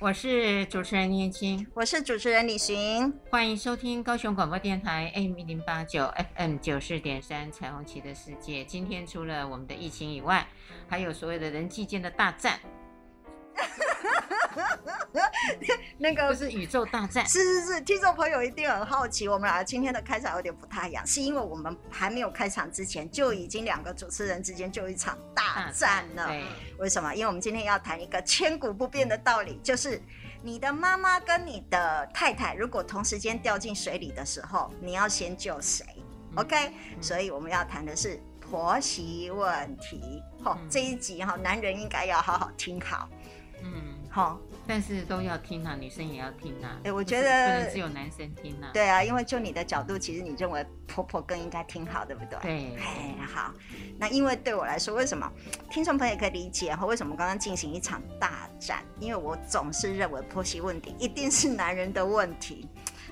我是主持人燕青，我是主持人李寻，欢迎收听高雄广播电台 AM 一零八九 FM 九四点三彩虹旗的世界。今天除了我们的疫情以外，还有所谓的人际间的大战。那个是宇宙大战，是是是，听众朋友一定很好奇，我们俩今天的开场有点不太一样，是因为我们还没有开场之前，就已经两个主持人之间就一场大战了。对，为什么？因为我们今天要谈一个千古不变的道理，就是你的妈妈跟你的太太如果同时间掉进水里的时候，你要先救谁？OK？、嗯、所以我们要谈的是婆媳问题。好、嗯，这一集哈，男人应该要好好听好。嗯，好。但是都要听啊，女生也要听啊。哎，我觉得不能只有男生听啊。对啊，因为就你的角度，其实你认为婆婆更应该听好，对不对？对。哎，好。那因为对我来说，为什么听众朋友也可以理解哈？为什么刚刚进行一场大战？因为我总是认为婆媳问题一定是男人的问题，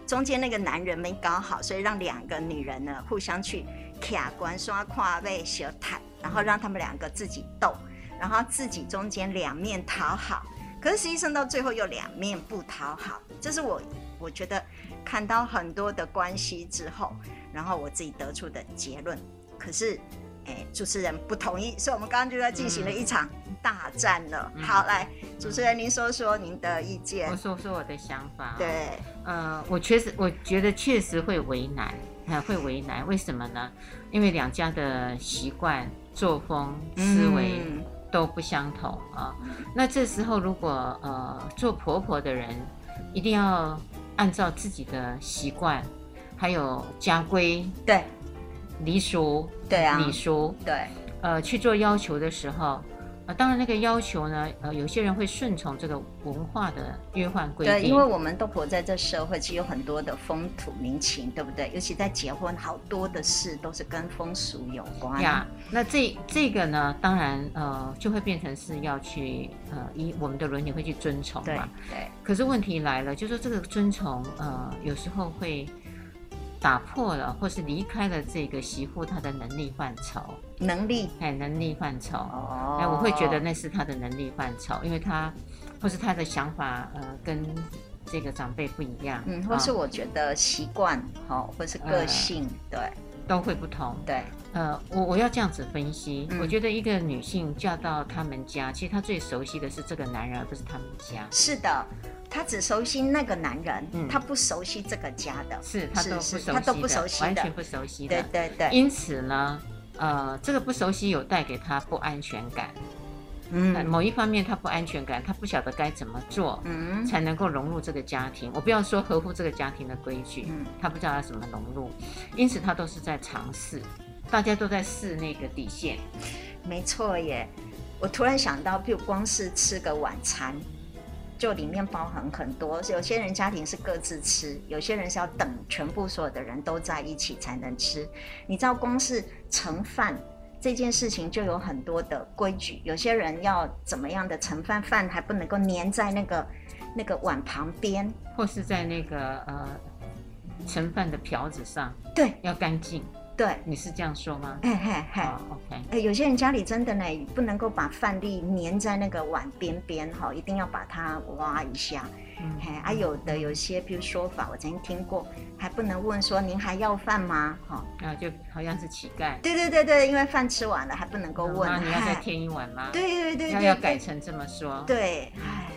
中间那个男人没搞好，所以让两个女人呢互相去卡关刷胯背小谈，然后让他们两个自己斗，然后自己中间两面讨好。可是实际上到最后又两面不讨好，这是我我觉得看到很多的关系之后，然后我自己得出的结论。可是，哎，主持人不同意，所以我们刚刚就在进行了一场大战了。嗯、好，来，主持人您说说您的意见。我说说我的想法。对，呃，我确实我觉得确实会为难，还会为难。为什么呢？因为两家的习惯、作风、思维。嗯都不相同啊，那这时候如果呃做婆婆的人，一定要按照自己的习惯，还有家规、对。礼俗、对啊。礼俗，对。呃去做要求的时候。啊，当然那个要求呢，呃，有些人会顺从这个文化的约范规定。对，因为我们都活在这社会，其实有很多的风土民情，对不对？尤其在结婚，好多的事都是跟风俗有关。呀，那这这个呢，当然呃，就会变成是要去呃，以我们的伦理会去遵从嘛。对。对。可是问题来了，就是说这个遵从呃，有时候会。打破了，或是离开了这个媳妇她的能力范畴，能力。哎，能力范畴。哦，哎，我会觉得那是他的能力范畴，因为他或是他的想法呃跟这个长辈不一样，嗯，或是我觉得习惯好，或是个性、呃、对。都会不同，对，呃，我我要这样子分析、嗯，我觉得一个女性嫁到他们家，其实她最熟悉的是这个男人，而不是他们家，是的。他只熟悉那个男人，嗯，他不熟悉这个家的，是他都不熟悉的，他都不熟悉的，完全不熟悉的，对对对。因此呢，呃，这个不熟悉有带给他不安全感，嗯，某一方面他不安全感，他不晓得该怎么做，嗯，才能够融入这个家庭。我不要说合乎这个家庭的规矩，嗯，他不知道要怎么融入，因此他都是在尝试，大家都在试那个底线。没错耶，我突然想到，比如光是吃个晚餐。就里面包含很多，有些人家庭是各自吃，有些人是要等全部所有的人都在一起才能吃。你知道，光是盛饭这件事情就有很多的规矩，有些人要怎么样的盛饭，饭还不能够粘在那个那个碗旁边，或是在那个呃盛饭的瓢子上，对，要干净。对，你是这样说吗？哎嘿嘿，OK。哎，有些人家里真的呢，不能够把饭粒粘在那个碗边边哈，一定要把它挖一下。嗯，嘿，啊，有的有些，比如说法，我曾经听过，还不能问说您还要饭吗？哈，啊，就好像是乞丐。对对对对，因为饭吃完了，还不能够问。那你要再添一碗吗？对对对对，要要改成这么说。对，哎，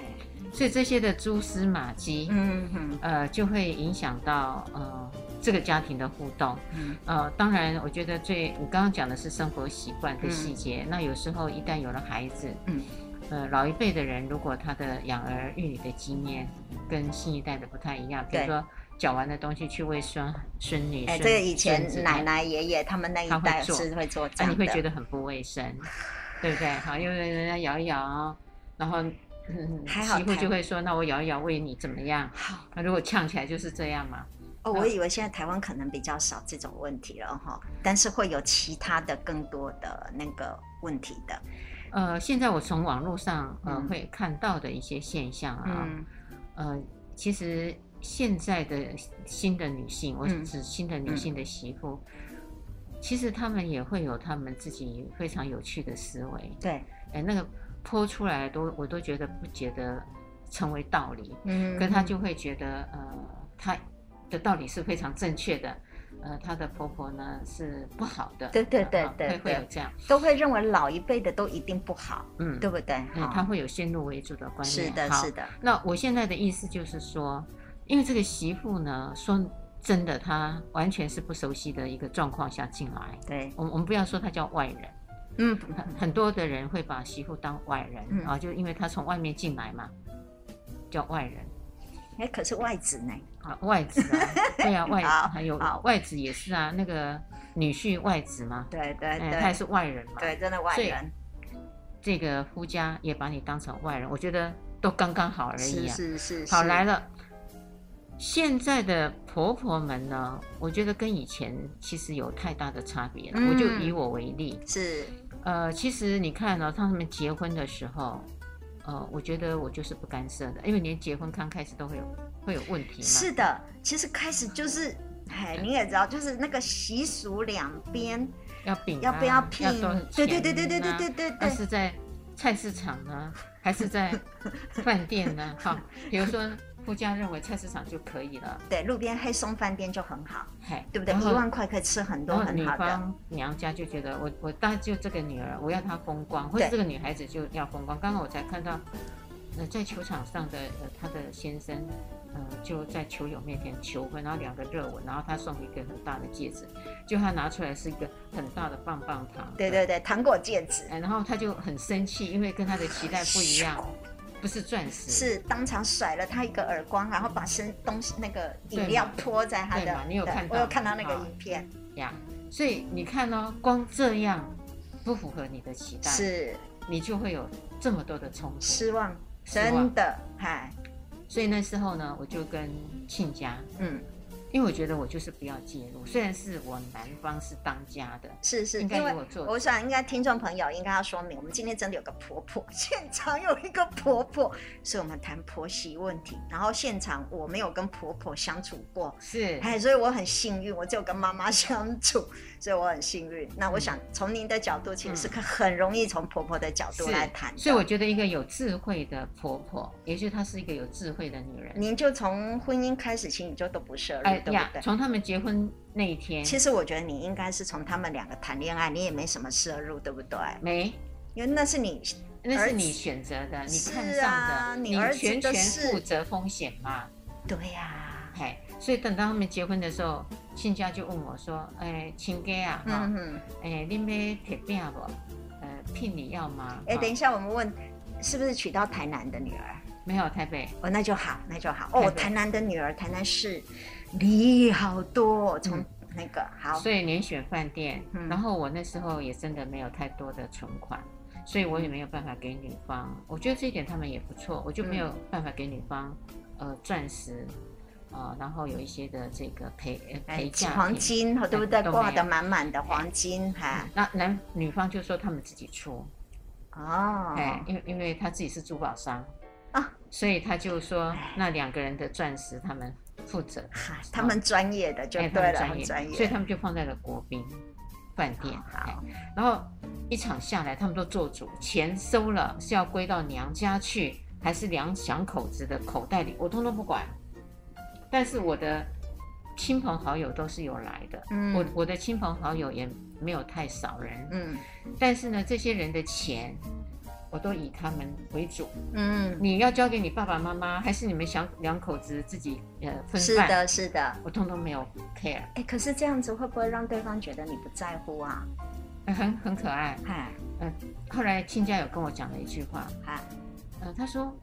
所以这些的蛛丝马迹，嗯哼，呃，就会影响到呃。这个家庭的互动，嗯，呃，当然，我觉得最你刚刚讲的是生活习惯的细节，嗯。那有时候一旦有了孩子，嗯，呃，老一辈的人如果他的养儿育女的经验跟新一代的不太一样，比如说搅完的东西去喂孙孙女，哎，这个以前奶奶爷爷他们那一代是会做这样的，那你会觉得很不卫生，对不对？好，因为人家摇一摇，然后嗯，媳妇就会说，那我摇一摇喂你怎么样？好，那如果呛起来就是这样嘛。哦，我以为现在台湾可能比较少这种问题了哈，但是会有其他的更多的那个问题的。呃，现在我从网络上呃、嗯、会看到的一些现象啊，嗯、呃，其实现在的新的女性，我指新的女性的媳妇，嗯、其实她们也会有她们自己非常有趣的思维。对，哎，那个泼出来都我都觉得不觉得成为道理，嗯，可她就会觉得呃，她的道理是非常正确的。呃，她的婆婆呢是不好的，对对对对，会会有这样，都会认为老一辈的都一定不好，嗯，对不对？嗯，他会有先入为主的观念。是的，是的。那我现在的意思就是说，因为这个媳妇呢，说真的，她完全是不熟悉的一个状况下进来。对，我们我们不要说她叫外人，嗯，很很多的人会把媳妇当外人啊，就因为她从外面进来嘛，叫外人。哎，可是外子呢？啊，外子啊，对啊，外还有外子也是啊，那个女婿外子嘛，对对对，他也是外人嘛，对，真的外人。这个夫家也把你当成外人，我觉得都刚刚好而已啊。是是是。好来了，现在的婆婆们呢，我觉得跟以前其实有太大的差别了。我就以我为例，是，呃，其实你看呢，他们结婚的时候。呃，我觉得我就是不干涉的，因为连结婚刚开始都会有会有问题嘛。是的，其实开始就是，哎，你也知道，就是那个习俗两边要饼，要不要聘？对对对对对对对对。对是在菜市场呢，还是在饭店呢？哈，比如说。夫家认为菜市场就可以了，对，路边黑松饭店就很好，嘿，对不对？一万块可以吃很多很好的。女方娘家就觉得我我大概就这个女儿，我要她风光，或者这个女孩子就要风光。刚刚我才看到，呃，在球场上的呃她的先生，呃就在球友面前求婚，然后两个热吻，然后他送一个很大的戒指，就他拿出来是一个很大的棒棒糖，对对对，糖果戒指，然后他就很生气，因为跟他的期待不一样。不是钻石，是当场甩了他一个耳光，然后把身东西那个饮料泼在他的。你有看到？我有看到那个影片呀。所以你看哦，光这样不符合你的期待，是，你就会有这么多的冲突、失望，真的，嗨。所以那时候呢，我就跟亲家，嗯。因为我觉得我就是不要介入，虽然是我男方是当家的，是是，应该由我做。我想应该听众朋友应该要说明，我们今天真的有个婆婆，现场有一个婆婆，所以我们谈婆媳问题。然后现场我没有跟婆婆相处过，是，哎，所以我很幸运，我只有跟妈妈相处，所以我很幸运。那我想从您的角度，其实是很容易从婆婆的角度来谈。所以我觉得一个有智慧的婆婆，也就她是一个有智慧的女人。您就从婚姻开始，其实你就都不涉入。对不对？从他们结婚那一天，其实我觉得你应该是从他们两个谈恋爱，你也没什么涉入，对不对？没，因为那是你，那是你选择的，你看上的，你全权负责风险嘛。对呀，嘿，所以等到他们结婚的时候，亲家就问我说：“哎，亲家啊，哈，哎，你们铁饼不？呃，聘礼要吗？”哎，等一下，我们问，是不是娶到台南的女儿？没有，台北。哦，那就好，那就好。哦，台南的女儿，台南市。礼好多，从那个、嗯、好，所以连选饭店，嗯、然后我那时候也真的没有太多的存款，所以我也没有办法给女方。嗯、我觉得这一点他们也不错，我就没有办法给女方，呃，钻石，呃，然后有一些的这个陪陪嫁黄金，对不对？挂的满满的黄金哈。那男女方就说他们自己出，哦，哎，因为因为他自己是珠宝商啊，所以他就说那两个人的钻石他们。负责，他们专业的就对了，专业，所以他们就放在了国宾饭店。好，然后一场下来，他们都做主，钱收了是要归到娘家去，还是两两口子的口袋里，我通通不管。但是我的亲朋好友都是有来的，嗯，我我的亲朋好友也没有太少人，嗯，但是呢，这些人的钱。我都以他们为主，嗯，你要交给你爸爸妈妈，还是你们小两口子自己呃分饭？是的，是的，我通通没有 care。哎，可是这样子会不会让对方觉得你不在乎啊？很很可爱，嗨，嗯，后来亲家有跟我讲了一句话，哈，嗯，他说，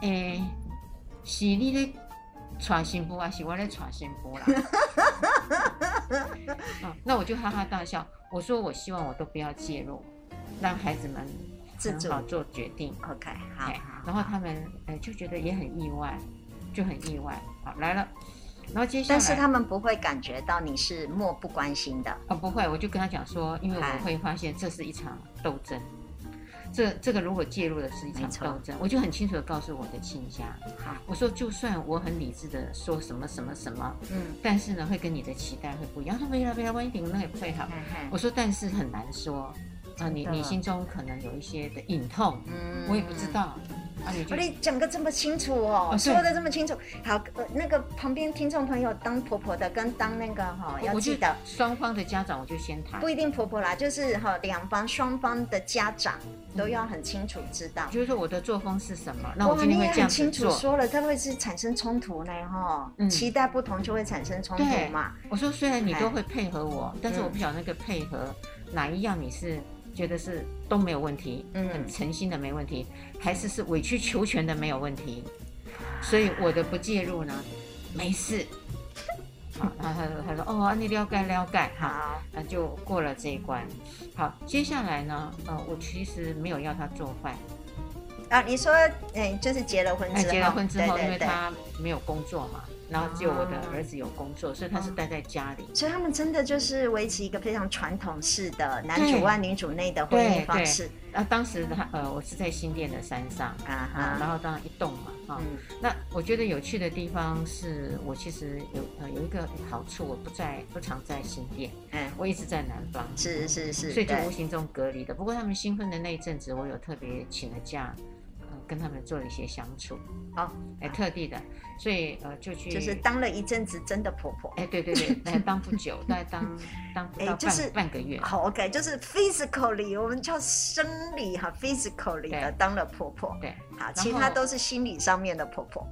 哎，是你的传新妇还是我的传新妇啦？嗯，那我就哈哈大笑，我说我希望我都不要介入。让孩子们自主做决定。OK，好。然后他们呃就觉得也很意外，就很意外。好，来了。然后接下来，但是他们不会感觉到你是漠不关心的。哦，不会。我就跟他讲说，因为我会发现这是一场斗争。这这个如果介入的是一场斗争，我就很清楚的告诉我的亲家。好，我说就算我很理智的说什么什么什么，嗯，但是呢会跟你的期待会不一样。他说没了没了，万一顶那也不会好。我说但是很难说。啊，你你心中可能有一些的隐痛，嗯，我也不知道，我你讲个这么清楚哦，哦说的这么清楚。好，那个旁边听众朋友当婆婆的跟当那个哈，要记得双方的家长，我就先谈。不一定婆婆啦，就是哈两方双方的家长都要很清楚知道。就是说我的作风是什么？那我今天会这样清楚说了，它会是产生冲突呢哈。嗯。期待不同就会产生冲突嘛。我说虽然你都会配合我，但是我不晓得那个配合哪一样你是。觉得是都没有问题，嗯，很诚心的没问题，还是是委曲求全的没有问题，所以我的不介入呢，没事。好，然后他说他说哦，你了解了解，哈，那就过了这一关。好，接下来呢，呃，我其实没有要他做饭。啊，你说，哎，就是结了婚之后，结了婚之后，因为他没有工作嘛。然后只有我的儿子有工作，所以他是待在家里。所以他们真的就是维持一个非常传统式的男主外女主内的婚姻方式。啊，当时他呃，我是在新店的山上啊，然后当然一栋嘛，哈。那我觉得有趣的地方是我其实有呃有一个好处，我不在不常在新店，嗯，我一直在南方，是是是，所以就无形中隔离的。不过他们新婚的那一阵子，我有特别请了假。跟他们做了一些相处，好，哎，特地的，所以呃，就去就是当了一阵子真的婆婆，哎，对对对，哎，当不久，大概当当不到半就是半个月，好，OK，就是 physically，我们叫生理哈，physically 的当了婆婆，对，好，其他都是心理上面的婆婆，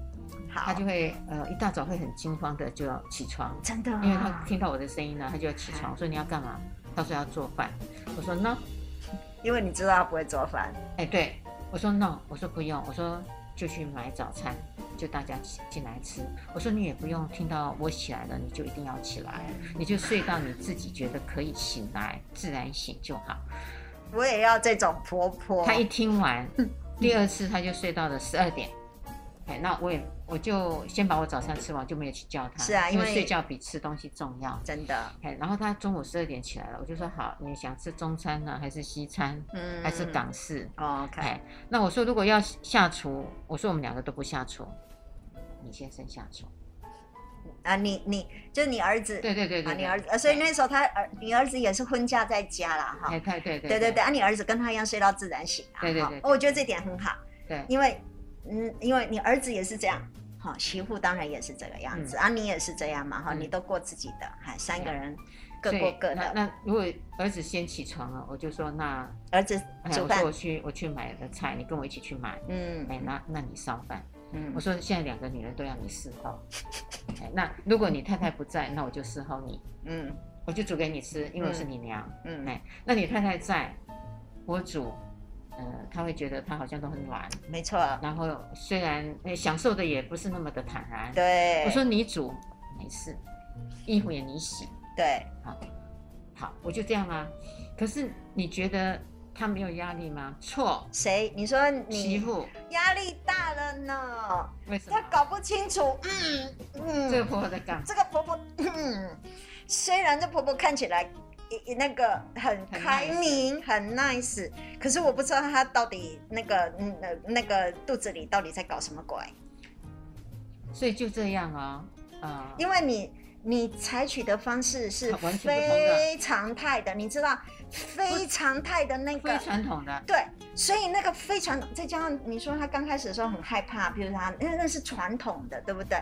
好，她就会呃一大早会很惊慌的就要起床，真的，因为她听到我的声音呢，她就要起床，说你要干嘛？她说要做饭，我说 no，因为你知道她不会做饭，哎，对。我说 no，我说不用，我说就去买早餐，就大家进来吃。我说你也不用听到我起来了，你就一定要起来，你就睡到你自己觉得可以醒来，自然醒就好。我也要这种婆婆。她一听完，第二次他就睡到了十二点。哎，那我也我就先把我早餐吃完，就没有去叫他。是啊，因为，睡觉比吃东西重要。真的。哎，然后他中午十二点起来了，我就说好，你想吃中餐呢，还是西餐？嗯，还是港式？哦，OK。哎，那我说如果要下厨，我说我们两个都不下厨，你先生下厨。啊，你你就是你儿子。对对对对。啊，你儿子，所以那时候他儿，你儿子也是婚嫁在家啦，哈。对对对对。对对对，啊，你儿子跟他一样睡到自然醒啊。对对对。我觉得这点很好。对。因为。嗯，因为你儿子也是这样，好，媳妇当然也是这个样子，啊，你也是这样嘛，哈，你都过自己的，还三个人各过各的。那如果儿子先起床了，我就说那儿子煮饭，我去我去买了菜，你跟我一起去买。嗯，哎，那那你烧饭。嗯，我说现在两个女人都要你伺候。哎，那如果你太太不在，那我就伺候你。嗯，我就煮给你吃，因为我是你娘。嗯，哎，那你太太在，我煮。呃，他会觉得他好像都很软，没错。然后虽然享受的也不是那么的坦然。对。我说你煮没事，衣服也你洗。对。好，好，我就这样啊。可是你觉得他没有压力吗？错。谁？你说你媳妇压力大了呢？为什么？他搞不清楚。嗯嗯。这个婆婆在干？这个婆婆，嗯，虽然这婆婆看起来。那个很开明，很 nice，可是我不知道她到底那个嗯那个肚子里到底在搞什么鬼，所以就这样啊、哦，啊、呃，因为你你采取的方式是非常态的，你知道非常态的那个非传统的，对，所以那个非传统，再加上你说他刚开始的时候很害怕，比如他因为那是传统的，对不对？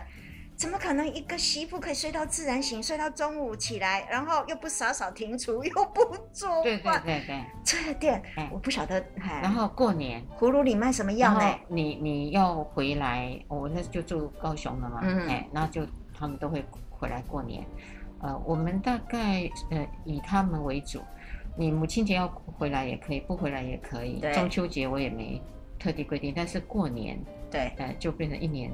怎么可能一个媳妇可以睡到自然醒，睡到中午起来，然后又不扫扫庭除，又不做饭？对对对对，这个店我不晓得。然后过年，葫芦里卖什么药呢？你你要回来，我那就住高雄了嘛。嗯，哎，然后就他们都会回来过年。呃，我们大概呃以他们为主。你母亲节要回来也可以，不回来也可以。中秋节我也没特地规定，但是过年对，呃，就变成一年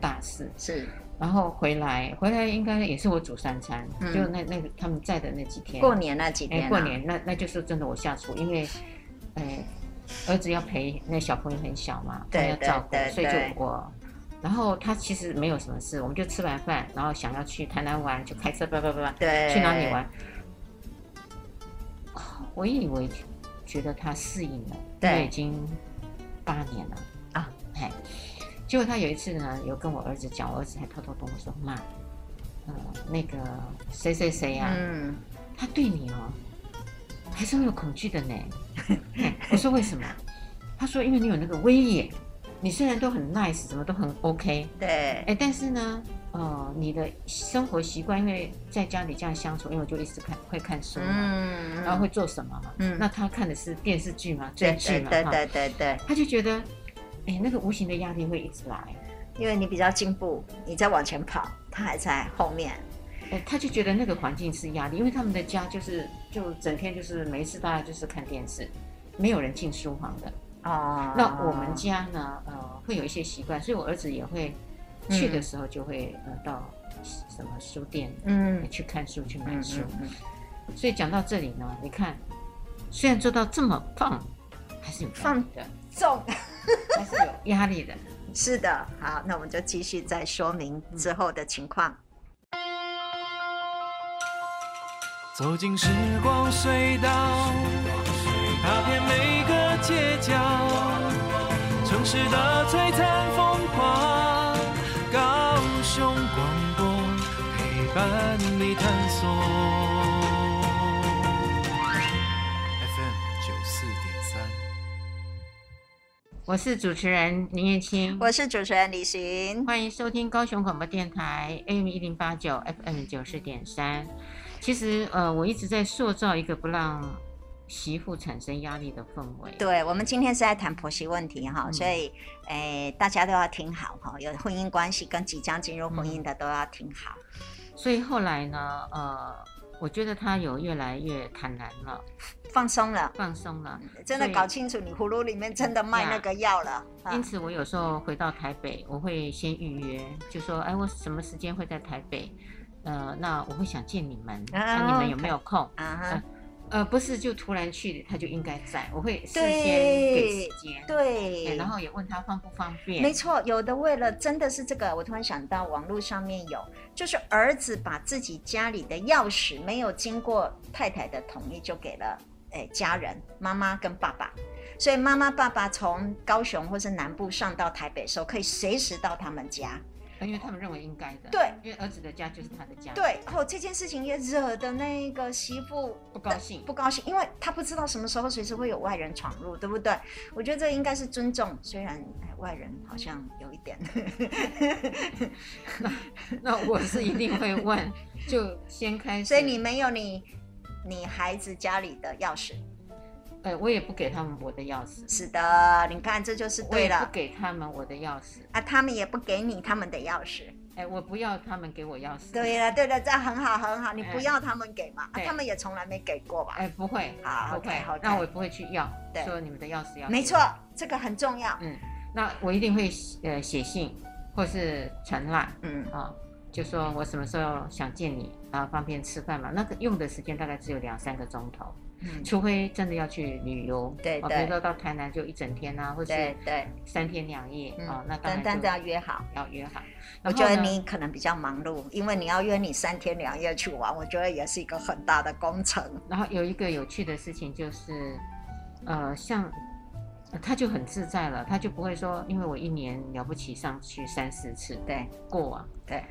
大事是。然后回来，回来应该也是我煮三餐，嗯、就那那个他们在的那几天，过年那几天、啊，过年那那就是真的我下厨，因为，哎，儿子要陪那小朋友很小嘛，他要照顾，所以就我。然后他其实没有什么事，我们就吃完饭，然后想要去台南玩，就开车叭叭叭叭，对，去哪里玩？我以为觉得他适应了，对，已经八年了啊，嘿。结果他有一次呢，有跟我儿子讲，我儿子还偷偷跟我说：“妈，呃，那个谁谁谁呀，嗯，他对你哦，还是会有恐惧的呢。”我说：“为什么？”他说：“因为你有那个威严，你虽然都很 nice，什么都很 OK，对，哎，但是呢，呃，你的生活习惯，因为在家里这样相处，因为我就一直看会看书嘛，嗯，然后会做什么嘛，嗯，那他看的是电视剧嘛，追剧嘛，对对对对，他就觉得，哎，那个无形的压力会一直来，因为你比较进步，你在往前跑，他还在后面，哎，他就觉得那个环境是压力，因为他们的家就是就整天就是没事，大家就是看电视，没有人进书房的。哦，那我们家呢？呃，会有一些习惯，所以我儿子也会去的时候就会呃到什么书店嗯去看书去买书。所以讲到这里呢，你看，虽然做到这么棒，还是有放的重，还是有压力的。是的，好，那我们就继续再说明之后的情况。走进时光隧道，踏遍每个。街角，城市的璀璨风伴你探索。FM 九四点三，我是主持人林燕青，我是主持人李寻，欢迎收听高雄广播电台 AM 一零八九 FM 九四点三。其实，呃，我一直在塑造一个不让。媳妇产生压力的氛围。对，我们今天是在谈婆媳问题哈，嗯、所以诶、欸，大家都要听好哈。有婚姻关系跟即将进入婚姻的都要听好。所以后来呢，呃，我觉得他有越来越坦然了，放松了，放松了，真的搞清楚你葫芦里面真的卖那个药了。因此，我有时候回到台北，我会先预约，就说，哎，我什么时间会在台北？呃，那我会想见你们，看、啊、你们有没有空啊？呃呃，不是，就突然去，他就应该在。我会事先给时间，对，对，然后也问他方不方便。没错，有的为了真的是这个，我突然想到网络上面有，就是儿子把自己家里的钥匙没有经过太太的同意就给了诶家人，妈妈跟爸爸，所以妈妈爸爸从高雄或是南部上到台北的时候，可以随时到他们家。因为他们认为应该的，对，因为儿子的家就是他的家。对，哦，这件事情也惹得那个媳妇不高兴，不高兴，因为他不知道什么时候随时会有外人闯入，对不对？我觉得这应该是尊重，虽然外人好像有一点。那那我是一定会问，就先开始。所以你没有你你孩子家里的钥匙。哎，我也不给他们我的钥匙。是的，你看这就是对了。我也不给他们我的钥匙啊，他们也不给你他们的钥匙。哎，我不要他们给我钥匙。对了，对了，这样很好，很好。你不要他们给嘛？他们也从来没给过吧？哎，不会，好，不会，好，那我也不会去要。说你们的钥匙要。没错，这个很重要。嗯，那我一定会呃写信或是传来。嗯啊，就说我什么时候想见你，然后方便吃饭嘛？那个用的时间大概只有两三个钟头。除非真的要去旅游，对，比如说到台南就一整天啊，或者是对三天两夜啊，那当然都要约好，要约好。我觉得你可能比较忙碌，因为你要约你三天两夜去玩，我觉得也是一个很大的工程。然后有一个有趣的事情就是，呃，像他就很自在了，他就不会说，因为我一年了不起上去三四次，对，过往，对。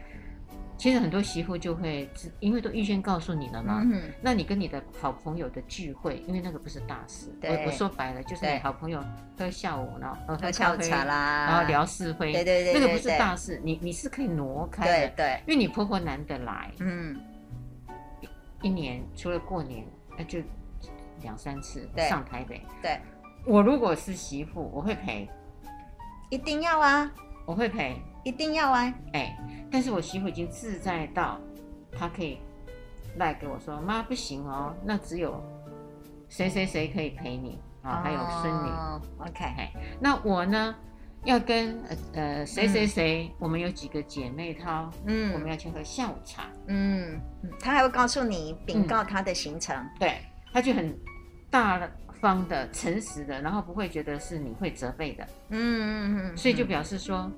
其实很多媳妇就会，因为都预先告诉你了嘛。嗯。那你跟你的好朋友的聚会，因为那个不是大事。对。我我说白了，就是你好朋友喝下午，然后喝下午茶啦，然后聊是非。对对对。那个不是大事，你你是可以挪开的。对对。因为你婆婆难得来。嗯。一年除了过年，那就两三次上台北。对。我如果是媳妇，我会陪。一定要啊！我会陪。一定要啊！哎。但是我媳妇已经自在到，她可以赖给我说：“妈不行哦，那只有谁谁谁可以陪你啊，还有孙女。”OK，那我呢要跟呃呃谁谁谁，我们有几个姐妹她，嗯，我们要去喝下午茶，嗯，她还会告诉你禀告她的行程，对，她就很大方的、诚实的，然后不会觉得是你会责备的，嗯嗯嗯，所以就表示说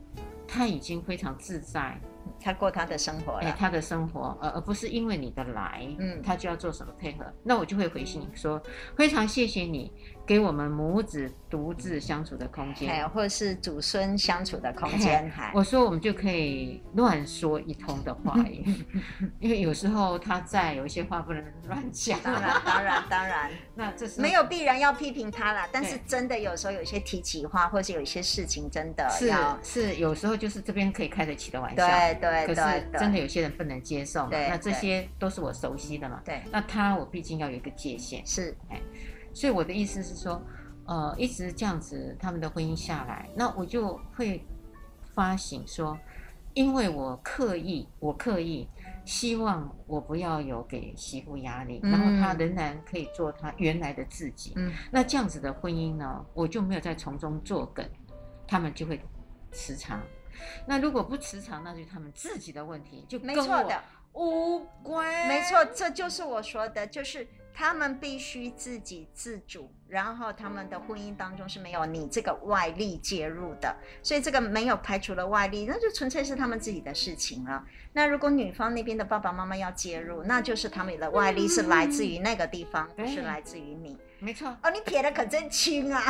他已经非常自在。他过他的生活，哎，他的生活，而而不是因为你的来，嗯，他就要做什么配合，那我就会回信说，非常谢谢你给我们母子独自相处的空间，或者是祖孙相处的空间。我说我们就可以乱说一通的话语，因为有时候他在，有一些话不能乱讲。当然，当然，当然。那这是没有必然要批评他啦，但是真的有时候有一些提起话，或是有一些事情真的是是有时候就是这边可以开得起的玩笑，对对对。可是真的有些人不能接受嘛，那这些都是我熟悉的嘛。对。那他我毕竟要有一个界限。是，哎。所以我的意思是说，呃，一直这样子，他们的婚姻下来，那我就会发醒说，因为我刻意，我刻意希望我不要有给媳妇压力，嗯、然后她仍然可以做她原来的自己。嗯，那这样子的婚姻呢，我就没有在从中作梗，他们就会磁场。那如果不磁场，那就是他们自己的问题，就跟我没错的无关。没错，这就是我说的，就是。他们必须自给自足，然后他们的婚姻当中是没有你这个外力介入的，所以这个没有排除了外力，那就纯粹是他们自己的事情了。那如果女方那边的爸爸妈妈要介入，那就是他们的外力是来自于那个地方，不、嗯、是来自于你。没错。哦，你撇的可真轻啊！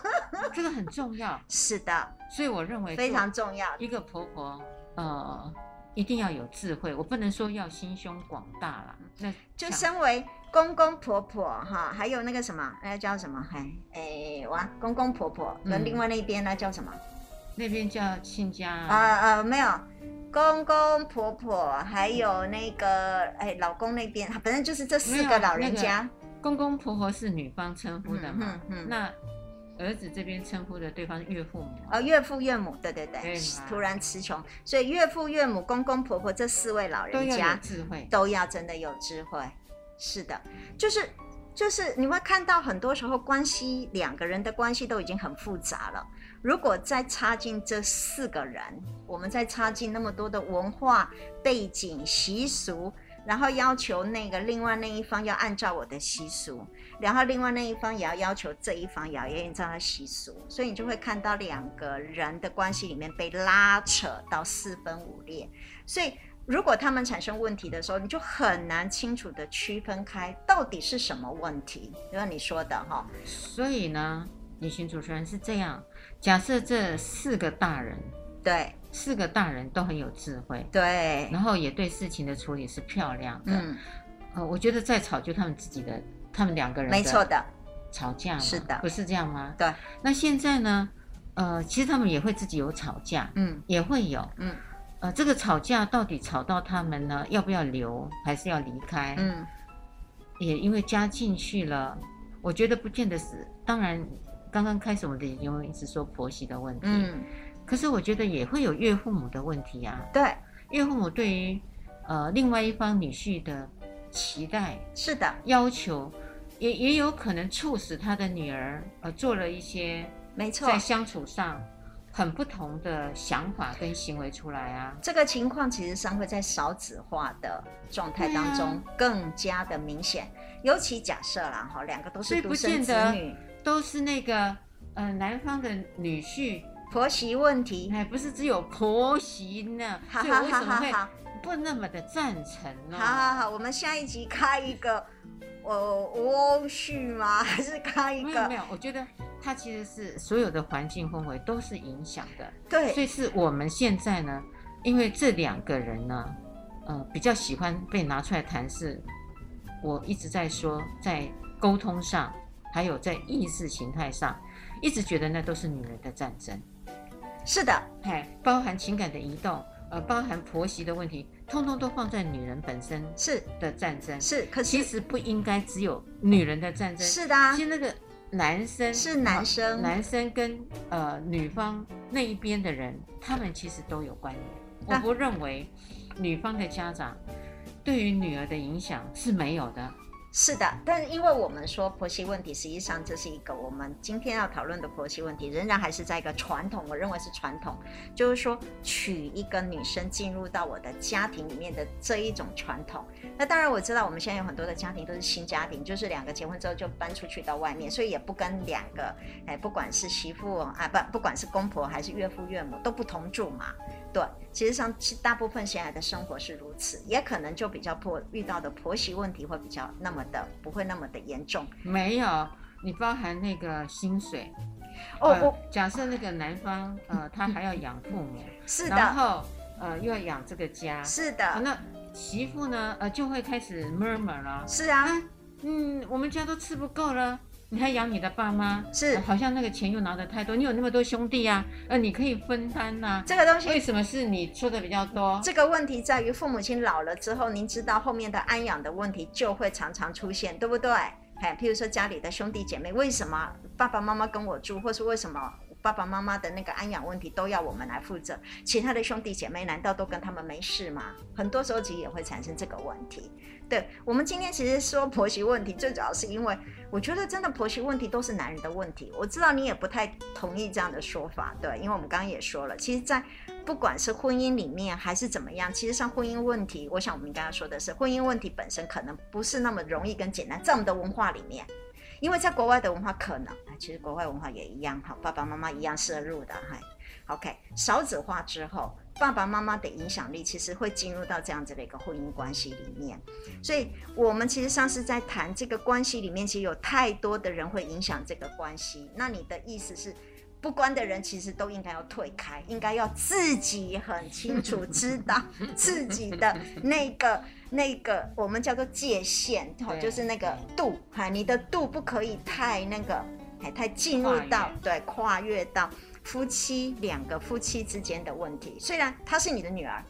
这个很重要。是的。所以我认为非常重要。一个婆婆，呃，一定要有智慧。我不能说要心胸广大了，那就身为。公公婆婆哈，还有那个什么，那叫什么？哎哎，哇，公公婆婆，那另外那边那叫什么？那边叫亲家啊。呃呃，没有，公公婆婆还有那个哎，老公那边，反正就是这四个老人家。公公婆婆是女方称呼的嘛？嗯嗯。那儿子这边称呼的对方是岳父母。哦，岳父岳母，对对对。突然词穷，所以岳父岳母、公公婆婆这四位老人家智慧都要真的有智慧。是的，就是就是你会看到很多时候关系两个人的关系都已经很复杂了，如果再插进这四个人，我们再插进那么多的文化背景习俗，然后要求那个另外那一方要按照我的习俗，然后另外那一方也要要求这一方也要按照他习俗，所以你就会看到两个人的关系里面被拉扯到四分五裂，所以。如果他们产生问题的时候，你就很难清楚的区分开到底是什么问题。就像你说的哈，所以呢，你寻主持人是这样假设：这四个大人，对，四个大人都很有智慧，对，然后也对事情的处理是漂亮的。嗯，呃，我觉得再吵就他们自己的，他们两个人没错的吵架，是的，不是这样吗？对。那现在呢？呃，其实他们也会自己有吵架，嗯，也会有，嗯。呃，这个吵架到底吵到他们呢？要不要留，还是要离开？嗯，也因为加进去了，我觉得不见得是。当然，刚刚开始我们的已经一直说婆媳的问题，嗯，可是我觉得也会有岳父母的问题啊。对，岳父母对于呃另外一方女婿的期待，是的，要求也也有可能促使他的女儿呃做了一些，没错，在相处上。很不同的想法跟行为出来啊，这个情况其实上会在少子化的状态当中更加的明显，啊、尤其假设啦哈，两个都是独生子女，都是那个呃男方的女婿，婆媳问题，哎，不是只有婆媳呢，好好好好好，不那么的赞成呢？好好好，我们下一集开一个。哦，翁婿吗？还是开一个？没有没有，我觉得它其实是所有的环境氛围都是影响的。对，所以是我们现在呢，因为这两个人呢，呃，比较喜欢被拿出来谈，是我一直在说，在沟通上，还有在意识形态上，一直觉得那都是女人的战争。是的，哎，包含情感的移动。呃，包含婆媳的问题，通通都放在女人本身是的战争是，可是其实不应该只有女人的战争。是的啊，其实那个男生是男生，男生跟呃女方那一边的人，他们其实都有关联。我不认为女方的家长对于女儿的影响是没有的。是的，但是因为我们说婆媳问题，实际上这是一个我们今天要讨论的婆媳问题，仍然还是在一个传统，我认为是传统，就是说娶一个女生进入到我的家庭里面的这一种传统。那当然我知道我们现在有很多的家庭都是新家庭，就是两个结婚之后就搬出去到外面，所以也不跟两个，哎，不管是媳妇啊，不，不管是公婆还是岳父岳母都不同住嘛。对，其实上其大部分现在的生活是如此，也可能就比较婆遇到的婆媳问题会比较那么的不会那么的严重。没有，你包含那个薪水。哦，呃、我假设那个男方呃，他还要养父母，是的，然后呃又要养这个家，是的。呃、那媳妇呢，呃就会开始 murmur 了。是啊，啊，嗯，我们家都吃不够了。你还养你的爸妈，是、呃、好像那个钱又拿得太多。你有那么多兄弟啊，呃，你可以分担呐、啊。这个东西为什么是你出的比较多？这个问题在于父母亲老了之后，您知道后面的安养的问题就会常常出现，对不对？哎，譬如说家里的兄弟姐妹，为什么爸爸妈妈跟我住，或是为什么爸爸妈妈的那个安养问题都要我们来负责？其他的兄弟姐妹难道都跟他们没事吗？很多时候其实也会产生这个问题。对，我们今天其实说婆媳问题，最主要是因为我觉得真的婆媳问题都是男人的问题。我知道你也不太同意这样的说法，对，因为我们刚刚也说了，其实，在不管是婚姻里面还是怎么样，其实像婚姻问题，我想我们刚刚说的是婚姻问题本身可能不是那么容易跟简单，在我们的文化里面，因为在国外的文化可能，其实国外文化也一样，哈，爸爸妈妈一样摄入的，嗨，OK，少子化之后。爸爸妈妈的影响力其实会进入到这样子的一个婚姻关系里面，所以我们其实上次在谈这个关系里面，其实有太多的人会影响这个关系。那你的意思是，不关的人其实都应该要退开，应该要自己很清楚知道 自己的那个那个我们叫做界限，就是那个度，哈，你的度不可以太那个，还太进入到对跨越到。夫妻两个夫妻之间的问题，虽然他是你的女儿，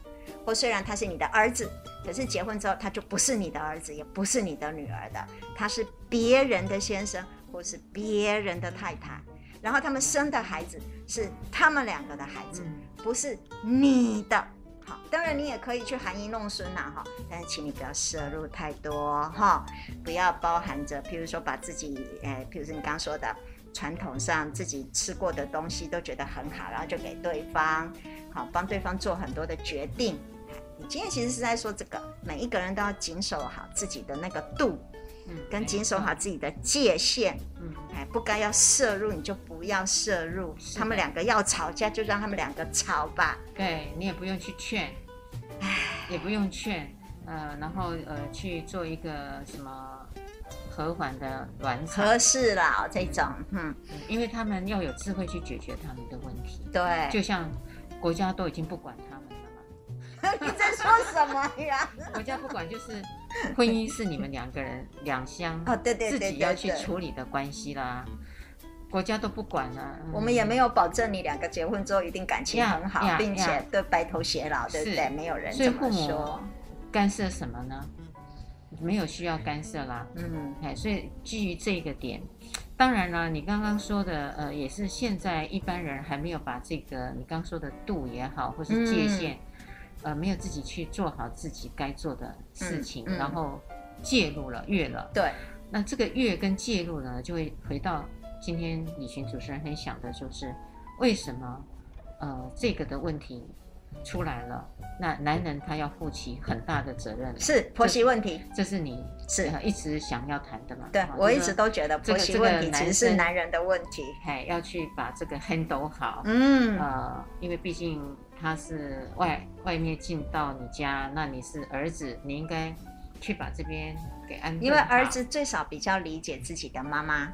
或虽然他是你的儿子，可是结婚之后他就不是你的儿子，也不是你的女儿的，他是别人的先生，或是别人的太太，然后他们生的孩子是他们两个的孩子，不是你的。好，当然你也可以去含饴弄孙呐，哈，但是请你不要摄入太多，哈，不要包含着，譬如说把自己，诶，譬如说你刚刚说的。传统上自己吃过的东西都觉得很好，然后就给对方，好帮对方做很多的决定。你今天其实是在说这个，每一个人都要谨守好自己的那个度，嗯，跟谨守好自己的界限，嗯，哎，不该要摄入你就不要摄入，他们两个要吵架就让他们两个吵吧，对，你也不用去劝，唉，也不用劝，呃，然后呃去做一个什么。和缓的暖场合适啦，这种，嗯，因为他们要有智慧去解决他们的问题。对，就像国家都已经不管他们了嘛。你在说什么呀？国家不管，就是婚姻是你们两个人两相哦，对对对，自己要去处理的关系啦。国家都不管了，我们也没有保证你两个结婚之后一定感情很好，并且对白头偕老，对不对？没有人这么说。干涉什么呢？没有需要干涉啦，嗯，哎，所以基于这个点，当然了，你刚刚说的，呃，也是现在一般人还没有把这个你刚说的度也好，或是界限，嗯、呃，没有自己去做好自己该做的事情，嗯嗯、然后介入了，越了，对，那这个越跟介入呢，就会回到今天李寻主持人很想的就是为什么，呃，这个的问题。出来了，那男人他要负起很大的责任，是婆媳问题，这是你是一直想要谈的嘛？对，我一直都觉得婆媳问题其实是男人的问题，哎，要去把这个 handle 好，嗯，呃，因为毕竟他是外外面进到你家，那你是儿子，你应该去把这边给安顿好，因为儿子最少比较理解自己的妈妈，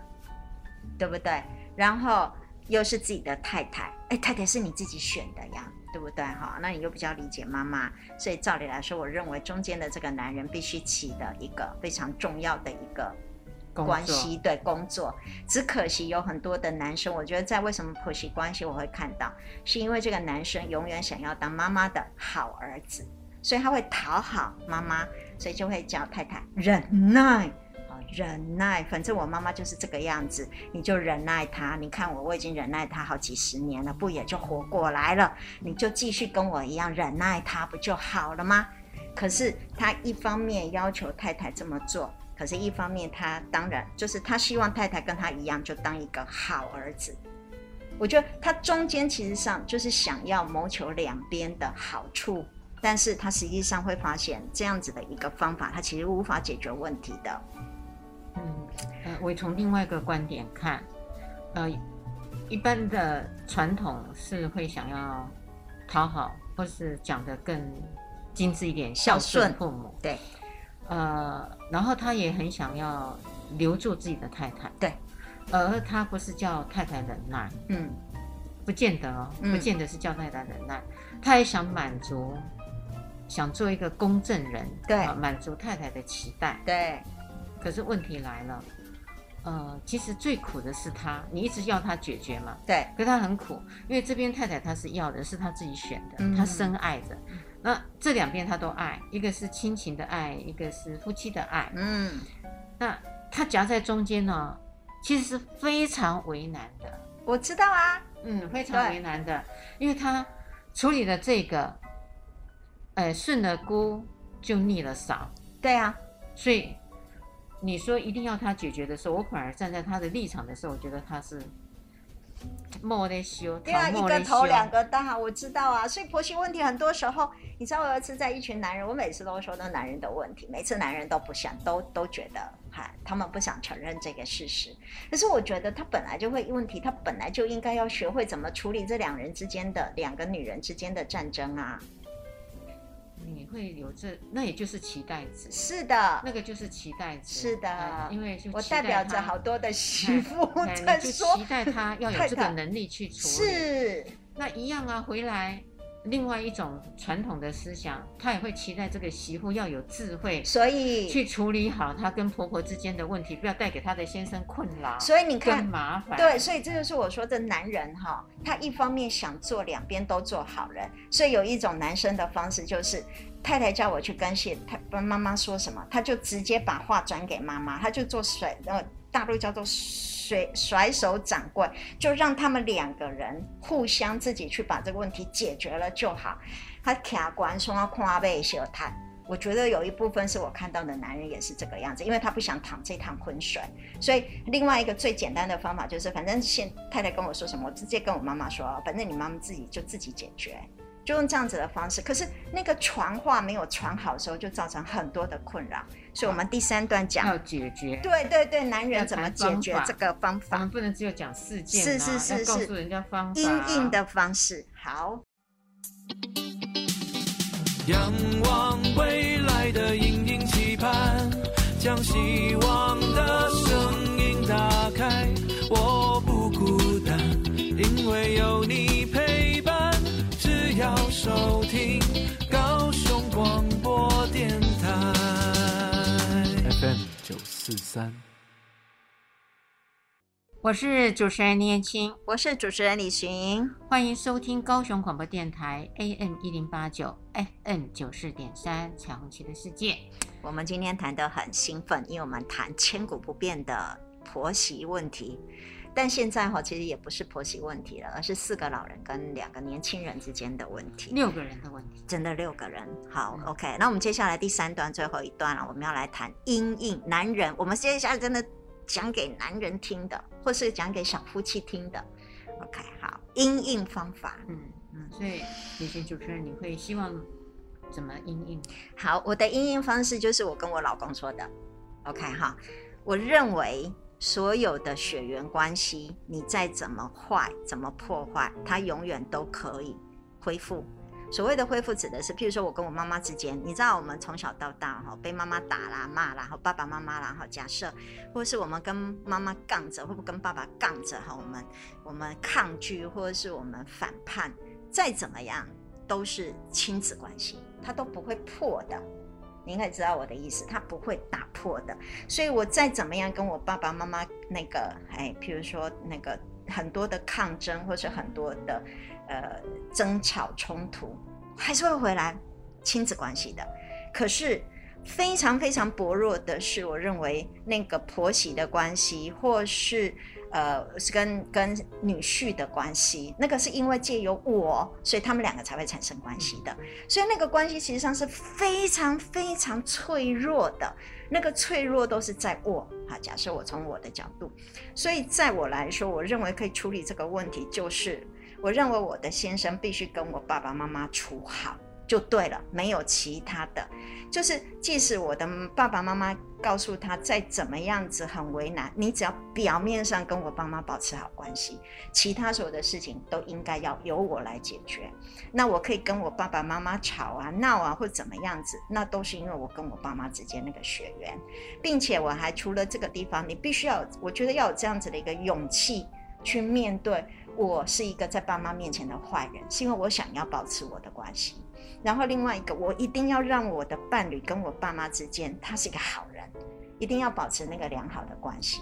对不对？然后又是自己的太太，哎，太太是你自己选的呀。对不对哈？那你又比较理解妈妈，所以照理来说，我认为中间的这个男人必须起的一个非常重要的一个关系，对工作。只可惜有很多的男生，我觉得在为什么婆媳关系我会看到，是因为这个男生永远想要当妈妈的好儿子，所以他会讨好妈妈，所以就会叫太太忍耐。忍耐，反正我妈妈就是这个样子，你就忍耐她。你看我，我已经忍耐她好几十年了，不也就活过来了？你就继续跟我一样忍耐她，不就好了吗？可是他一方面要求太太这么做，可是一方面他当然就是他希望太太跟他一样，就当一个好儿子。我觉得他中间其实上就是想要谋求两边的好处，但是他实际上会发现这样子的一个方法，他其实无法解决问题的。嗯，呃，我从另外一个观点看，呃，一般的传统是会想要讨好，或是讲的更精致一点，孝顺。父母。对，呃，然后他也很想要留住自己的太太。对，而他不是叫太太忍耐，嗯，不见得哦，不见得是叫太太忍耐，嗯、他也想满足，想做一个公证人，对，满足太太的期待，对。可是问题来了，呃，其实最苦的是他，你一直要他解决嘛，对。可是他很苦，因为这边太太他是要的是他自己选的，嗯、他深爱着。那这两边他都爱，一个是亲情的爱，一个是夫妻的爱。嗯，那他夹在中间呢，其实是非常为难的。我知道啊，嗯，非常为难的，因为他处理了这个，呃，顺了姑就逆了嫂。对啊，所以你说一定要他解决的时候，我反而站在他的立场的时候，我觉得他是。莫得修，对啊，一个头两个大，我知道啊。所以婆媳问题很多时候，你知道，我有一次在一群男人，我每次都说那男人的问题，每次男人都不想，都都觉得哈，他们不想承认这个事实。可是我觉得他本来就会问题，他本来就应该要学会怎么处理这两人之间的两个女人之间的战争啊。你会有这，那也就是期待值。是的，那个就是期待值。是的，呃、因为就我代表着好多的媳妇在说，期待他要有这个能力去处理。是，那一样啊，回来。另外一种传统的思想，他也会期待这个媳妇要有智慧，所以去处理好她跟婆婆之间的问题，不要带给她的先生困扰。所以你看，麻烦。对，所以这就是我说的男人哈，他一方面想做两边都做好人，所以有一种男生的方式就是，太太叫我去跟谢他跟妈妈说什么，他就直接把话转给妈妈，他就做水，呃，大陆叫做。甩甩手掌柜，就让他们两个人互相自己去把这个问题解决了就好。他卡关说要跨背小谈，我觉得有一部分是我看到的男人也是这个样子，因为他不想淌这趟浑水。所以另外一个最简单的方法就是，反正现太太跟我说什么，我直接跟我妈妈说，反正你妈妈自己就自己解决。就用这样子的方式，可是那个传话没有传好的时候，就造成很多的困扰。所以，我们第三段讲要解决。对对对，男人怎么解决这个方法？我们不能只有讲事件，是是是是，告诉人家方法，因应的方式。好。仰望未来的隐隐期盼，将希望收听高雄广播电台 FM 九四三，我是主持人林燕青，我是主持人李寻，欢迎收听高雄广播电台 AM 一零八九 FM 九四点三彩虹旗的世界。我们今天谈得很兴奋，因为我们谈千古不变的婆媳问题。但现在哈，其实也不是婆媳问题了，而是四个老人跟两个年轻人之间的问题。六个人的问题，真的六个人。好，嗯，OK，那我们接下来第三段最后一段了，我们要来谈阴影男人。我们接下来真的讲给男人听的，或是讲给小夫妻听的。OK，好，阴影方法。嗯嗯，所以有些主持人，你会希望怎么阴影？好，我的阴影方式就是我跟我老公说的。OK，哈，我认为。所有的血缘关系，你再怎么坏、怎么破坏，它永远都可以恢复。所谓的恢复，指的是，譬如说我跟我妈妈之间，你知道，我们从小到大哈，被妈妈打啦、骂啦，然后爸爸妈妈啦，哈，假设，或是我们跟妈妈杠着，或不跟爸爸杠着哈，我们我们抗拒，或者是我们反叛，再怎么样，都是亲子关系，它都不会破的。你应该知道我的意思，他不会打破的。所以我再怎么样跟我爸爸妈妈那个，哎，譬如说那个很多的抗争，或是很多的呃争吵冲突，还是会回来亲子关系的。可是非常非常薄弱的是，我认为那个婆媳的关系，或是。呃，是跟跟女婿的关系，那个是因为借由我，所以他们两个才会产生关系的。所以那个关系实际上是非常非常脆弱的，那个脆弱都是在我。哈，假设我从我的角度，所以在我来说，我认为可以处理这个问题，就是我认为我的先生必须跟我爸爸妈妈处好。就对了，没有其他的。就是即使我的爸爸妈妈告诉他再怎么样子很为难，你只要表面上跟我爸妈保持好关系，其他所有的事情都应该要由我来解决。那我可以跟我爸爸妈妈吵啊闹啊或怎么样子，那都是因为我跟我爸妈之间那个血缘，并且我还除了这个地方，你必须要，我觉得要有这样子的一个勇气去面对，我是一个在爸妈面前的坏人，是因为我想要保持我的关系。然后另外一个，我一定要让我的伴侣跟我爸妈之间，他是一个好人，一定要保持那个良好的关系。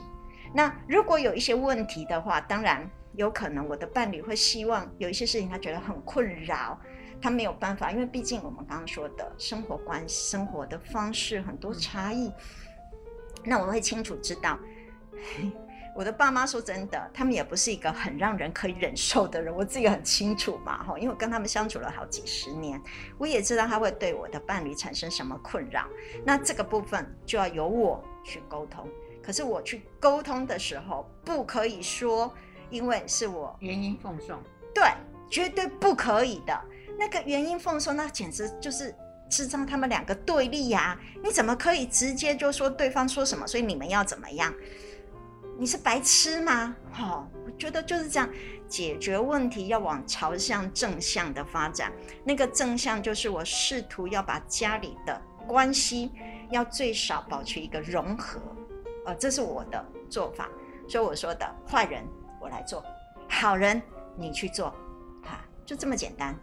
那如果有一些问题的话，当然有可能我的伴侣会希望有一些事情他觉得很困扰，他没有办法，因为毕竟我们刚刚说的生活关系、生活的方式很多差异，那我会清楚知道。我的爸妈说真的，他们也不是一个很让人可以忍受的人，我自己很清楚嘛，哈，因为我跟他们相处了好几十年，我也知道他会对我的伴侣产生什么困扰，那这个部分就要由我去沟通。可是我去沟通的时候，不可以说因为是我原因奉送，对，绝对不可以的。那个原因奉送，那简直就是制造他们两个对立呀！你怎么可以直接就说对方说什么，所以你们要怎么样？你是白痴吗？哈、哦，我觉得就是这样解决问题，要往朝向正向的发展。那个正向就是我试图要把家里的关系要最少保持一个融合，呃，这是我的做法。所以我说的坏人我来做，好人你去做，哈，就这么简单。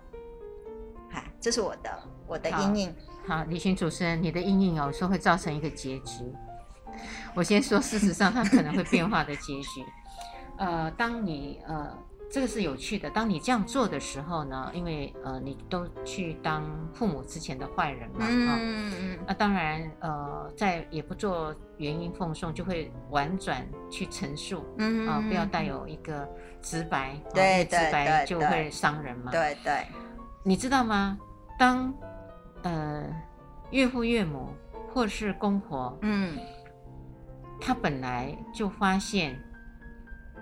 哈，这是我的我的阴影。好，李寻主持人，你的阴影有时候会造成一个结局。我先说，事实上它可能会变化的结局。呃，当你呃，这个是有趣的。当你这样做的时候呢，因为呃，你都去当父母之前的坏人嘛，嗯嗯嗯。那当然呃，在也不做原因奉送，就会婉转去陈述，嗯啊、呃，不要带有一个直白，对直白就会伤人嘛，对对。你知道吗？当呃岳父岳母或是公婆，嗯。他本来就发现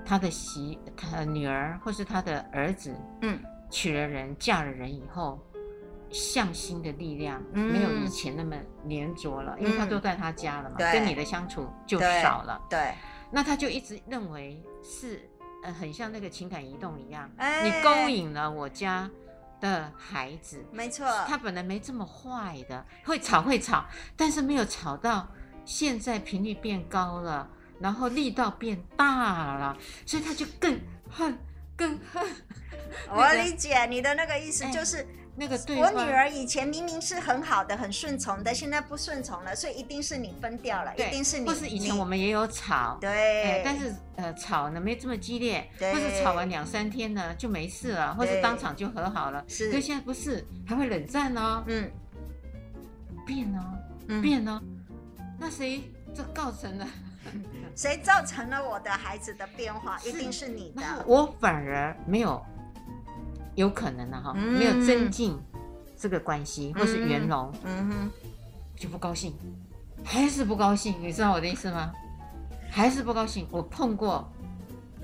他的媳、他的女儿或是他的儿子，嗯，娶了人、嫁了人以后，向心的力量没有以前那么黏着了，嗯、因为他都在他家了嘛，嗯、跟你的相处就少了。对，对。那他就一直认为是，呃，很像那个情感移动一样，哎、你勾引了我家的孩子，没错，他本来没这么坏的，会吵会吵，但是没有吵到。现在频率变高了，然后力道变大了，所以他就更恨，更恨。我理解你的那个意思，就是、欸、那个对。我女儿以前明明是很好的、很顺从的，现在不顺从了，所以一定是你分掉了，一定是你。或是以前我们也有吵，对、欸，但是呃吵呢没这么激烈，或是吵完两三天呢就没事了，或是当场就和好了。是，可是现在不是，还会冷战哦。嗯，变哦，嗯、变了。那谁这造成了？谁造成了我的孩子的变化？一定是你的。我反而没有，有可能的哈，嗯、没有增进这个关系，或是圆融，嗯哼，就不高兴，还是不高兴，你知道我的意思吗？还是不高兴。我碰过、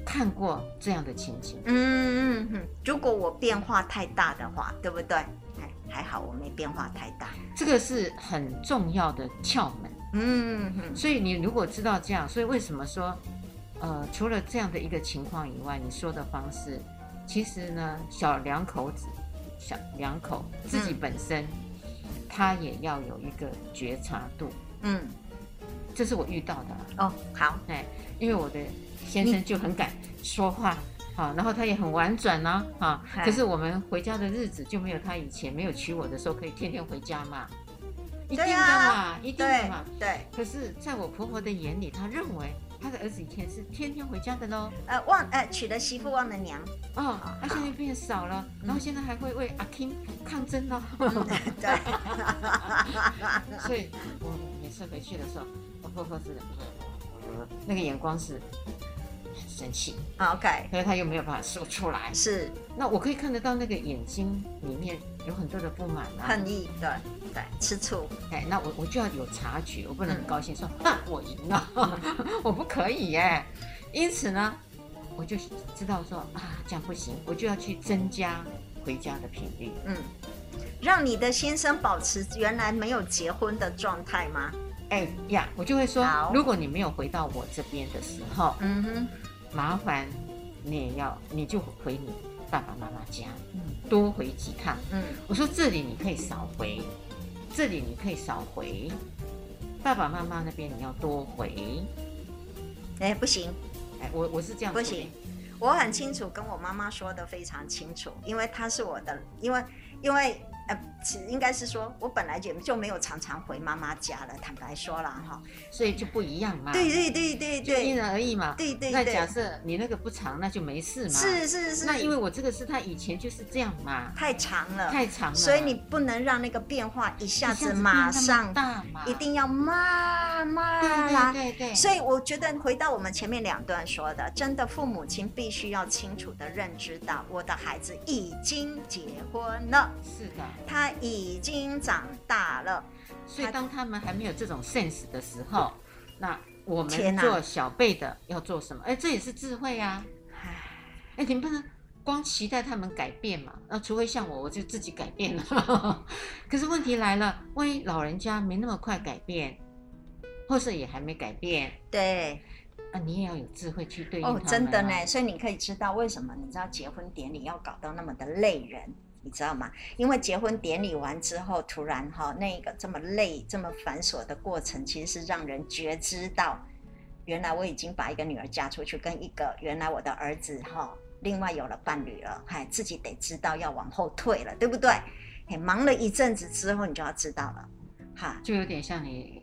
看过这样的情景。嗯嗯嗯，如果我变化太大的话，对不对？还还好，我没变化太大。这个是很重要的窍门。嗯，所以你如果知道这样，所以为什么说，呃，除了这样的一个情况以外，你说的方式，其实呢，小两口子，小两口自己本身，嗯、他也要有一个觉察度。嗯，这是我遇到的。哦，好，哎，因为我的先生就很敢说话，啊，然后他也很婉转呐，啊，嘿可是我们回家的日子就没有他以前没有娶我的时候可以天天回家嘛。一定的嘛，啊、一定的嘛。对。对，可是，在我婆婆的眼里，她认为她的儿子以前是天天回家的喽。呃，忘呃娶了媳妇忘了娘。哦，他现在变少了，嗯、然后现在还会为阿 King 抗争喽。对。所以我每次回去的时候，我婆婆是那个眼光是。生气，OK，可是他又没有办法说出来。是，那我可以看得到那个眼睛里面有很多的不满啊，恨意，对对，吃醋。哎，那我我就要有察觉，我不能很高兴说，哼，我赢了，我不可以耶。因此呢，我就知道说啊，这样不行，我就要去增加回家的频率。嗯，让你的先生保持原来没有结婚的状态吗？哎呀，我就会说，如果你没有回到我这边的时候，嗯哼，麻烦你也要，你就回你爸爸妈妈家，嗯，多回几趟，嗯，我说这里你可以少回，这里你可以少回，爸爸妈妈那边你要多回，哎，不行，哎，我我是这样，不行，我很清楚，跟我妈妈说的非常清楚，因为她是我的，因为因为。其实应该是说，我本来就就没有常常回妈妈家了。坦白说了哈，所以就不一样嘛。对对对对对，因人而异嘛。对对。那假设你那个不长，那就没事嘛。是是是。那因为我这个是他以前就是这样嘛。太长了。太长了。所以你不能让那个变化一下子马上大嘛，一定要慢慢来。对对对。所以我觉得回到我们前面两段说的，真的父母亲必须要清楚的认知到，我的孩子已经结婚了。是的。他已。经长大了，所以当他们还没有这种 sense 的时候，那我们做小辈的要做什么？哎，这也是智慧啊！哎，你不能光期待他们改变嘛？那除非像我，我就自己改变了。可是问题来了，万一老人家没那么快改变，或是也还没改变，对，啊，你也要有智慧去对应他。哦，真的呢，所以你可以知道为什么你知道结婚典礼要搞到那么的累人。你知道吗？因为结婚典礼完之后，突然哈那个这么累、这么繁琐的过程，其实是让人觉知到，原来我已经把一个女儿嫁出去，跟一个原来我的儿子哈另外有了伴侣了，嗨，自己得知道要往后退了，对不对？嘿，忙了一阵子之后，你就要知道了，哈，就有点像你。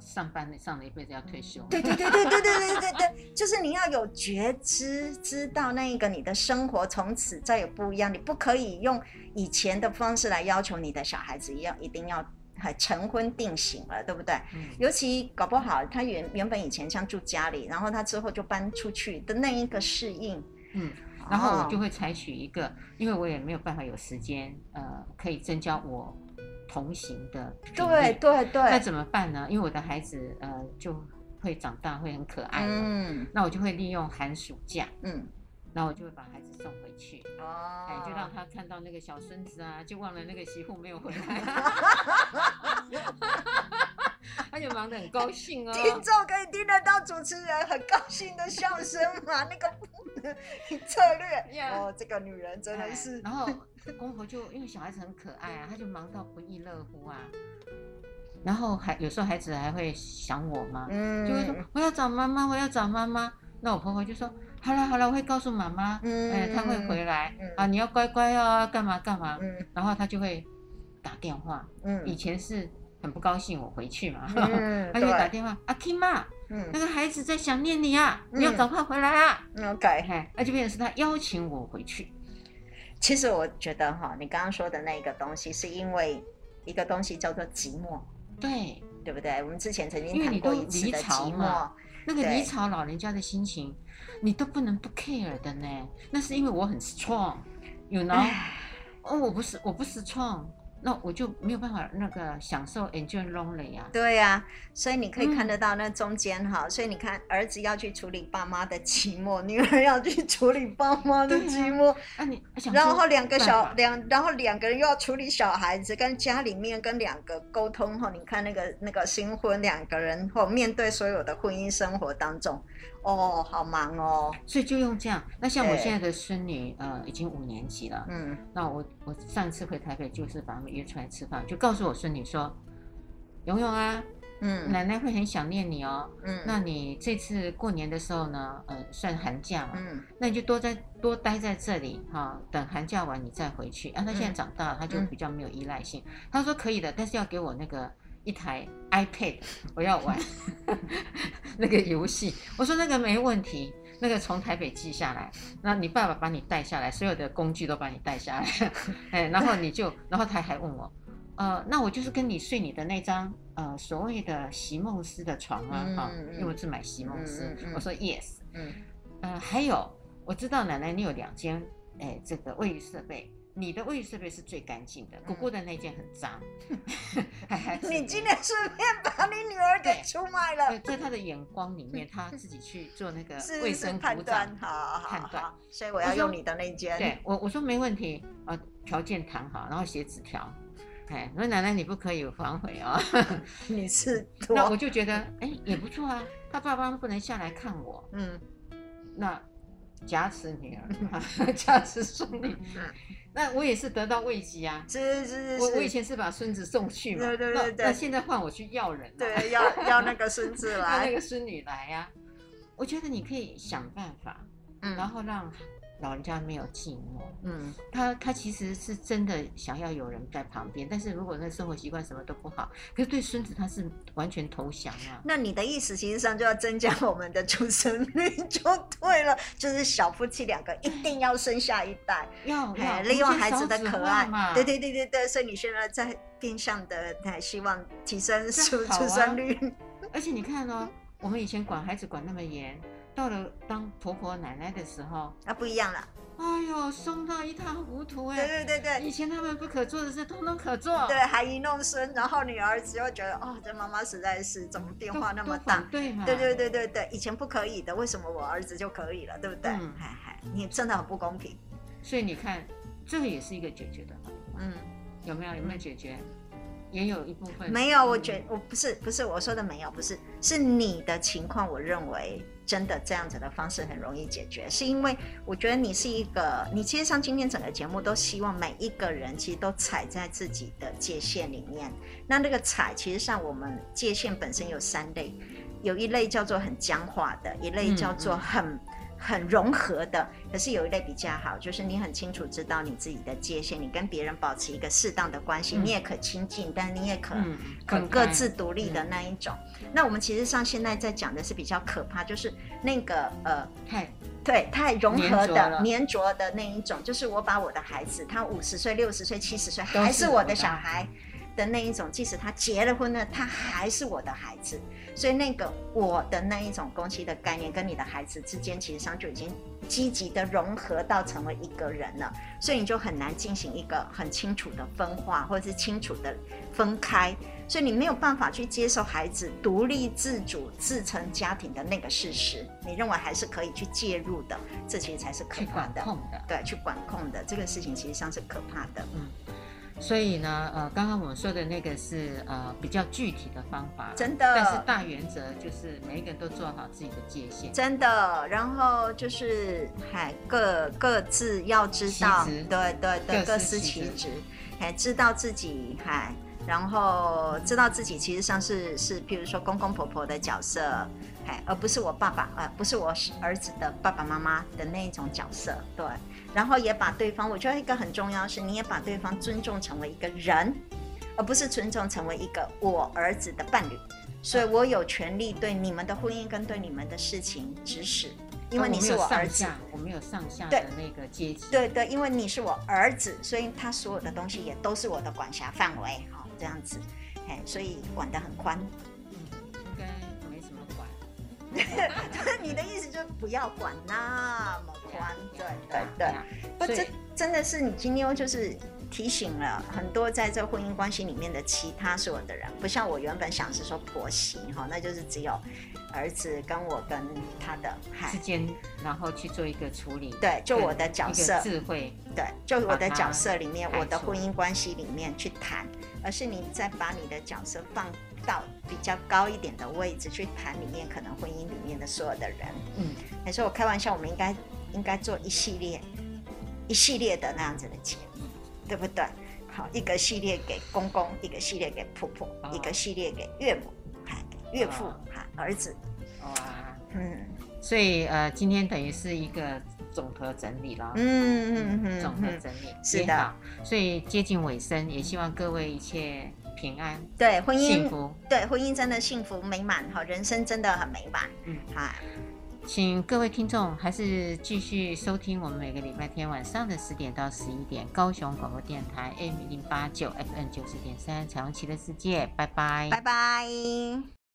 上班上了一辈子要退休，对对对对对对对对对，就是你要有觉知，知道那一个你的生活从此再也不一样，你不可以用以前的方式来要求你的小孩子一样，一定要还成婚定型了，对不对？嗯、尤其搞不好他原原本以前像住家里，然后他之后就搬出去的那一个适应，嗯，然后我就会采取一个，因为我也没有办法有时间，呃，可以增加我。同行的，对对对，那怎么办呢？因为我的孩子呃就会长大，会很可爱，嗯，那我就会利用寒暑假，嗯，然后我就会把孩子送回去，哦，哎，就让他看到那个小孙子啊，就忘了那个媳妇没有回来 他就忙得很高兴哦。听众可以听得到主持人很高兴的笑声吗？那个 策略，哦，这个女人真的是，然后。公婆就因为小孩子很可爱啊，他就忙到不亦乐乎啊。然后还有时候孩子还会想我嘛，嗯，就会说我要找妈妈，我要找妈妈。那我婆婆就说好了好了，我会告诉妈妈，嗯，哎，他会回来，嗯，啊，你要乖乖哦，干嘛干嘛，嗯，然后她就会打电话，嗯，以前是很不高兴我回去嘛，嗯，他就打电话，阿 Kim 妈，嗯，那个孩子在想念你啊，你要赶快回来啊，OK，那就变成是他邀请我回去。其实我觉得哈，你刚刚说的那个东西，是因为一个东西叫做寂寞，对对不对？我们之前曾经谈过一次的寂寞，那个离巢老人家的心情，你都不能不 care 的呢。那是因为我很 strong，you know？哦，我不是，我不 strong。那我就没有办法那个享受 enjoy lonely 呀。对呀、啊，所以你可以看得到那中间哈，嗯、所以你看儿子要去处理爸妈的寂寞，女儿要去处理爸妈的寂寞。啊，你然后两个小两，然后两个人又要处理小孩子，跟家里面跟两个沟通哈。你看那个那个新婚两个人或面对所有的婚姻生活当中。哦，好忙哦，所以就用这样。那像我现在的孙女，呃，已经五年级了。嗯，那我我上次回台北就是把他们约出来吃饭，就告诉我孙女说：“蓉蓉啊，嗯，奶奶会很想念你哦。嗯，那你这次过年的时候呢，呃，算寒假嘛，嗯，那你就多在多待在这里哈，等寒假完你再回去。啊，她现在长大了，他就比较没有依赖性。他说可以的，但是要给我那个。”一台 iPad，我要玩 那个游戏。我说那个没问题，那个从台北寄下来，那你爸爸把你带下来，所有的工具都把你带下来，哎，然后你就，然后他还问我，呃，那我就是跟你睡你的那张呃所谓的席梦思的床啊，哈、嗯，因为我是买席梦思，嗯、我说 yes，嗯，呃，还有我知道奶奶你有两间，哎，这个卫浴设备。你的卫浴设备是最干净的，姑姑的那件很脏。你今天顺便把你女儿给出卖了。在他的眼光里面，他自己去做那个卫生判断，好，判断。所以我要用你的那件。对我，我说没问题啊，条件谈好，然后写纸条，哎，我说奶奶你不可以反悔哦，你是，那我就觉得哎也不错啊，他爸爸不能下来看我，嗯，那加持女儿，加持 孙女，那我也是得到慰藉啊，是是是，我我以前是把孙子送去嘛，对对对对，那现在换我去要人了，对，要要那个孙子来，要那个孙女来呀，我觉得你可以想办法，嗯，然后让。老人家没有寂寞，嗯，他他其实是真的想要有人在旁边，但是如果那生活习惯什么都不好，可是对孙子他是完全投降啊。那你的意思其实上就要增加我们的出生率就对了，就是小夫妻两个一定要生下一代，要要利用孩子的可爱嘛。对对对对对，所以你现在在变相的还希望提升出出生率，而且你看哦，我们以前管孩子管那么严。到了当婆婆奶奶的时候，那不一样了。哎呦，松到一塌糊涂哎！对对对对，以前他们不可做的事，通通可做。对，还一弄孙，然后女儿只会觉得，哦，这妈妈实在是怎么变化那么大？对嘛？对对对对对，以前不可以的，为什么我儿子就可以了？对不对？嗯，嗨嗨，你真的很不公平。所以你看，这个也是一个解决的方法。嗯，有没有？有没有解决？也有一部分没有，我觉我不是不是我说的没有，不是是你的情况，我认为真的这样子的方式很容易解决，是因为我觉得你是一个，你其实上今天整个节目都希望每一个人其实都踩在自己的界限里面，那那个踩其实上我们界限本身有三类，有一类叫做很僵化的，一类叫做很。嗯嗯很融合的，可是有一类比较好，就是你很清楚知道你自己的界限，你跟别人保持一个适当的关系，嗯、你也可亲近，但你也可、嗯、可各自独立的那一种。嗯、那我们其实上现在在讲的是比较可怕，就是那个呃太对太融合的黏着的那一种，就是我把我的孩子，他五十岁、六十岁、七十岁还是我的小孩。的那一种，即使他结了婚呢，他还是我的孩子。所以那个我的那一种关系的概念，跟你的孩子之间，其实上就已经积极的融合到成为一个人了。所以你就很难进行一个很清楚的分化，或者是清楚的分开。所以你没有办法去接受孩子独立自主自成家庭的那个事实。你认为还是可以去介入的，这其实才是可怕的。去管控的，对，去管控的这个事情，其实上是可怕的。嗯。所以呢，呃，刚刚我们说的那个是呃比较具体的方法，真的。但是大原则就是每一个人都做好自己的界限，真的。然后就是还各各自要知道，对对对，各司其职，还知道自己还，然后知道自己其实上是是，譬如说公公婆婆的角色，还而不是我爸爸，呃，不是我儿子的爸爸妈妈的那一种角色，对。然后也把对方，我觉得一个很重要的是，你也把对方尊重成为一个人，而不是尊重成为一个我儿子的伴侣。所以我有权利对你们的婚姻跟对你们的事情指使，因为你是我儿子，我没有上下的那个阶级。对对，因为你是我儿子，所以他所有的东西也都是我的管辖范围，哈，这样子，哎，所以管得很宽。你的意思就是不要管那么宽，对对对。不，这真的是你今天就是提醒了很多在这婚姻关系里面的其他所有的人，不像我原本想是说婆媳哈，那就是只有儿子跟我跟他的之间，然后去做一个处理。对，就我的角色智慧，对，就我的角色里面，我的婚姻关系里面去谈，而是你再把你的角色放。到比较高一点的位置去谈里面可能婚姻里面的所有的人，嗯，还说我开玩笑，我们应该应该做一系列一系列的那样子的节目，对不对？好，一个系列给公公，一个系列给婆婆，哦、一个系列给岳母，哈，岳父，哈、哦，儿子，哇，嗯，所以呃，今天等于是一个总和整理了，嗯嗯嗯，总和整理是的，所以接近尾声，也希望各位一切。平安，对婚姻幸福，对婚姻真的幸福美满哈，人生真的很美满。嗯，好，请各位听众还是继续收听我们每个礼拜天晚上的十点到十一点，高雄广播电台 AM 零八九 FN 九十点三，彩虹旗的世界，拜拜，拜拜。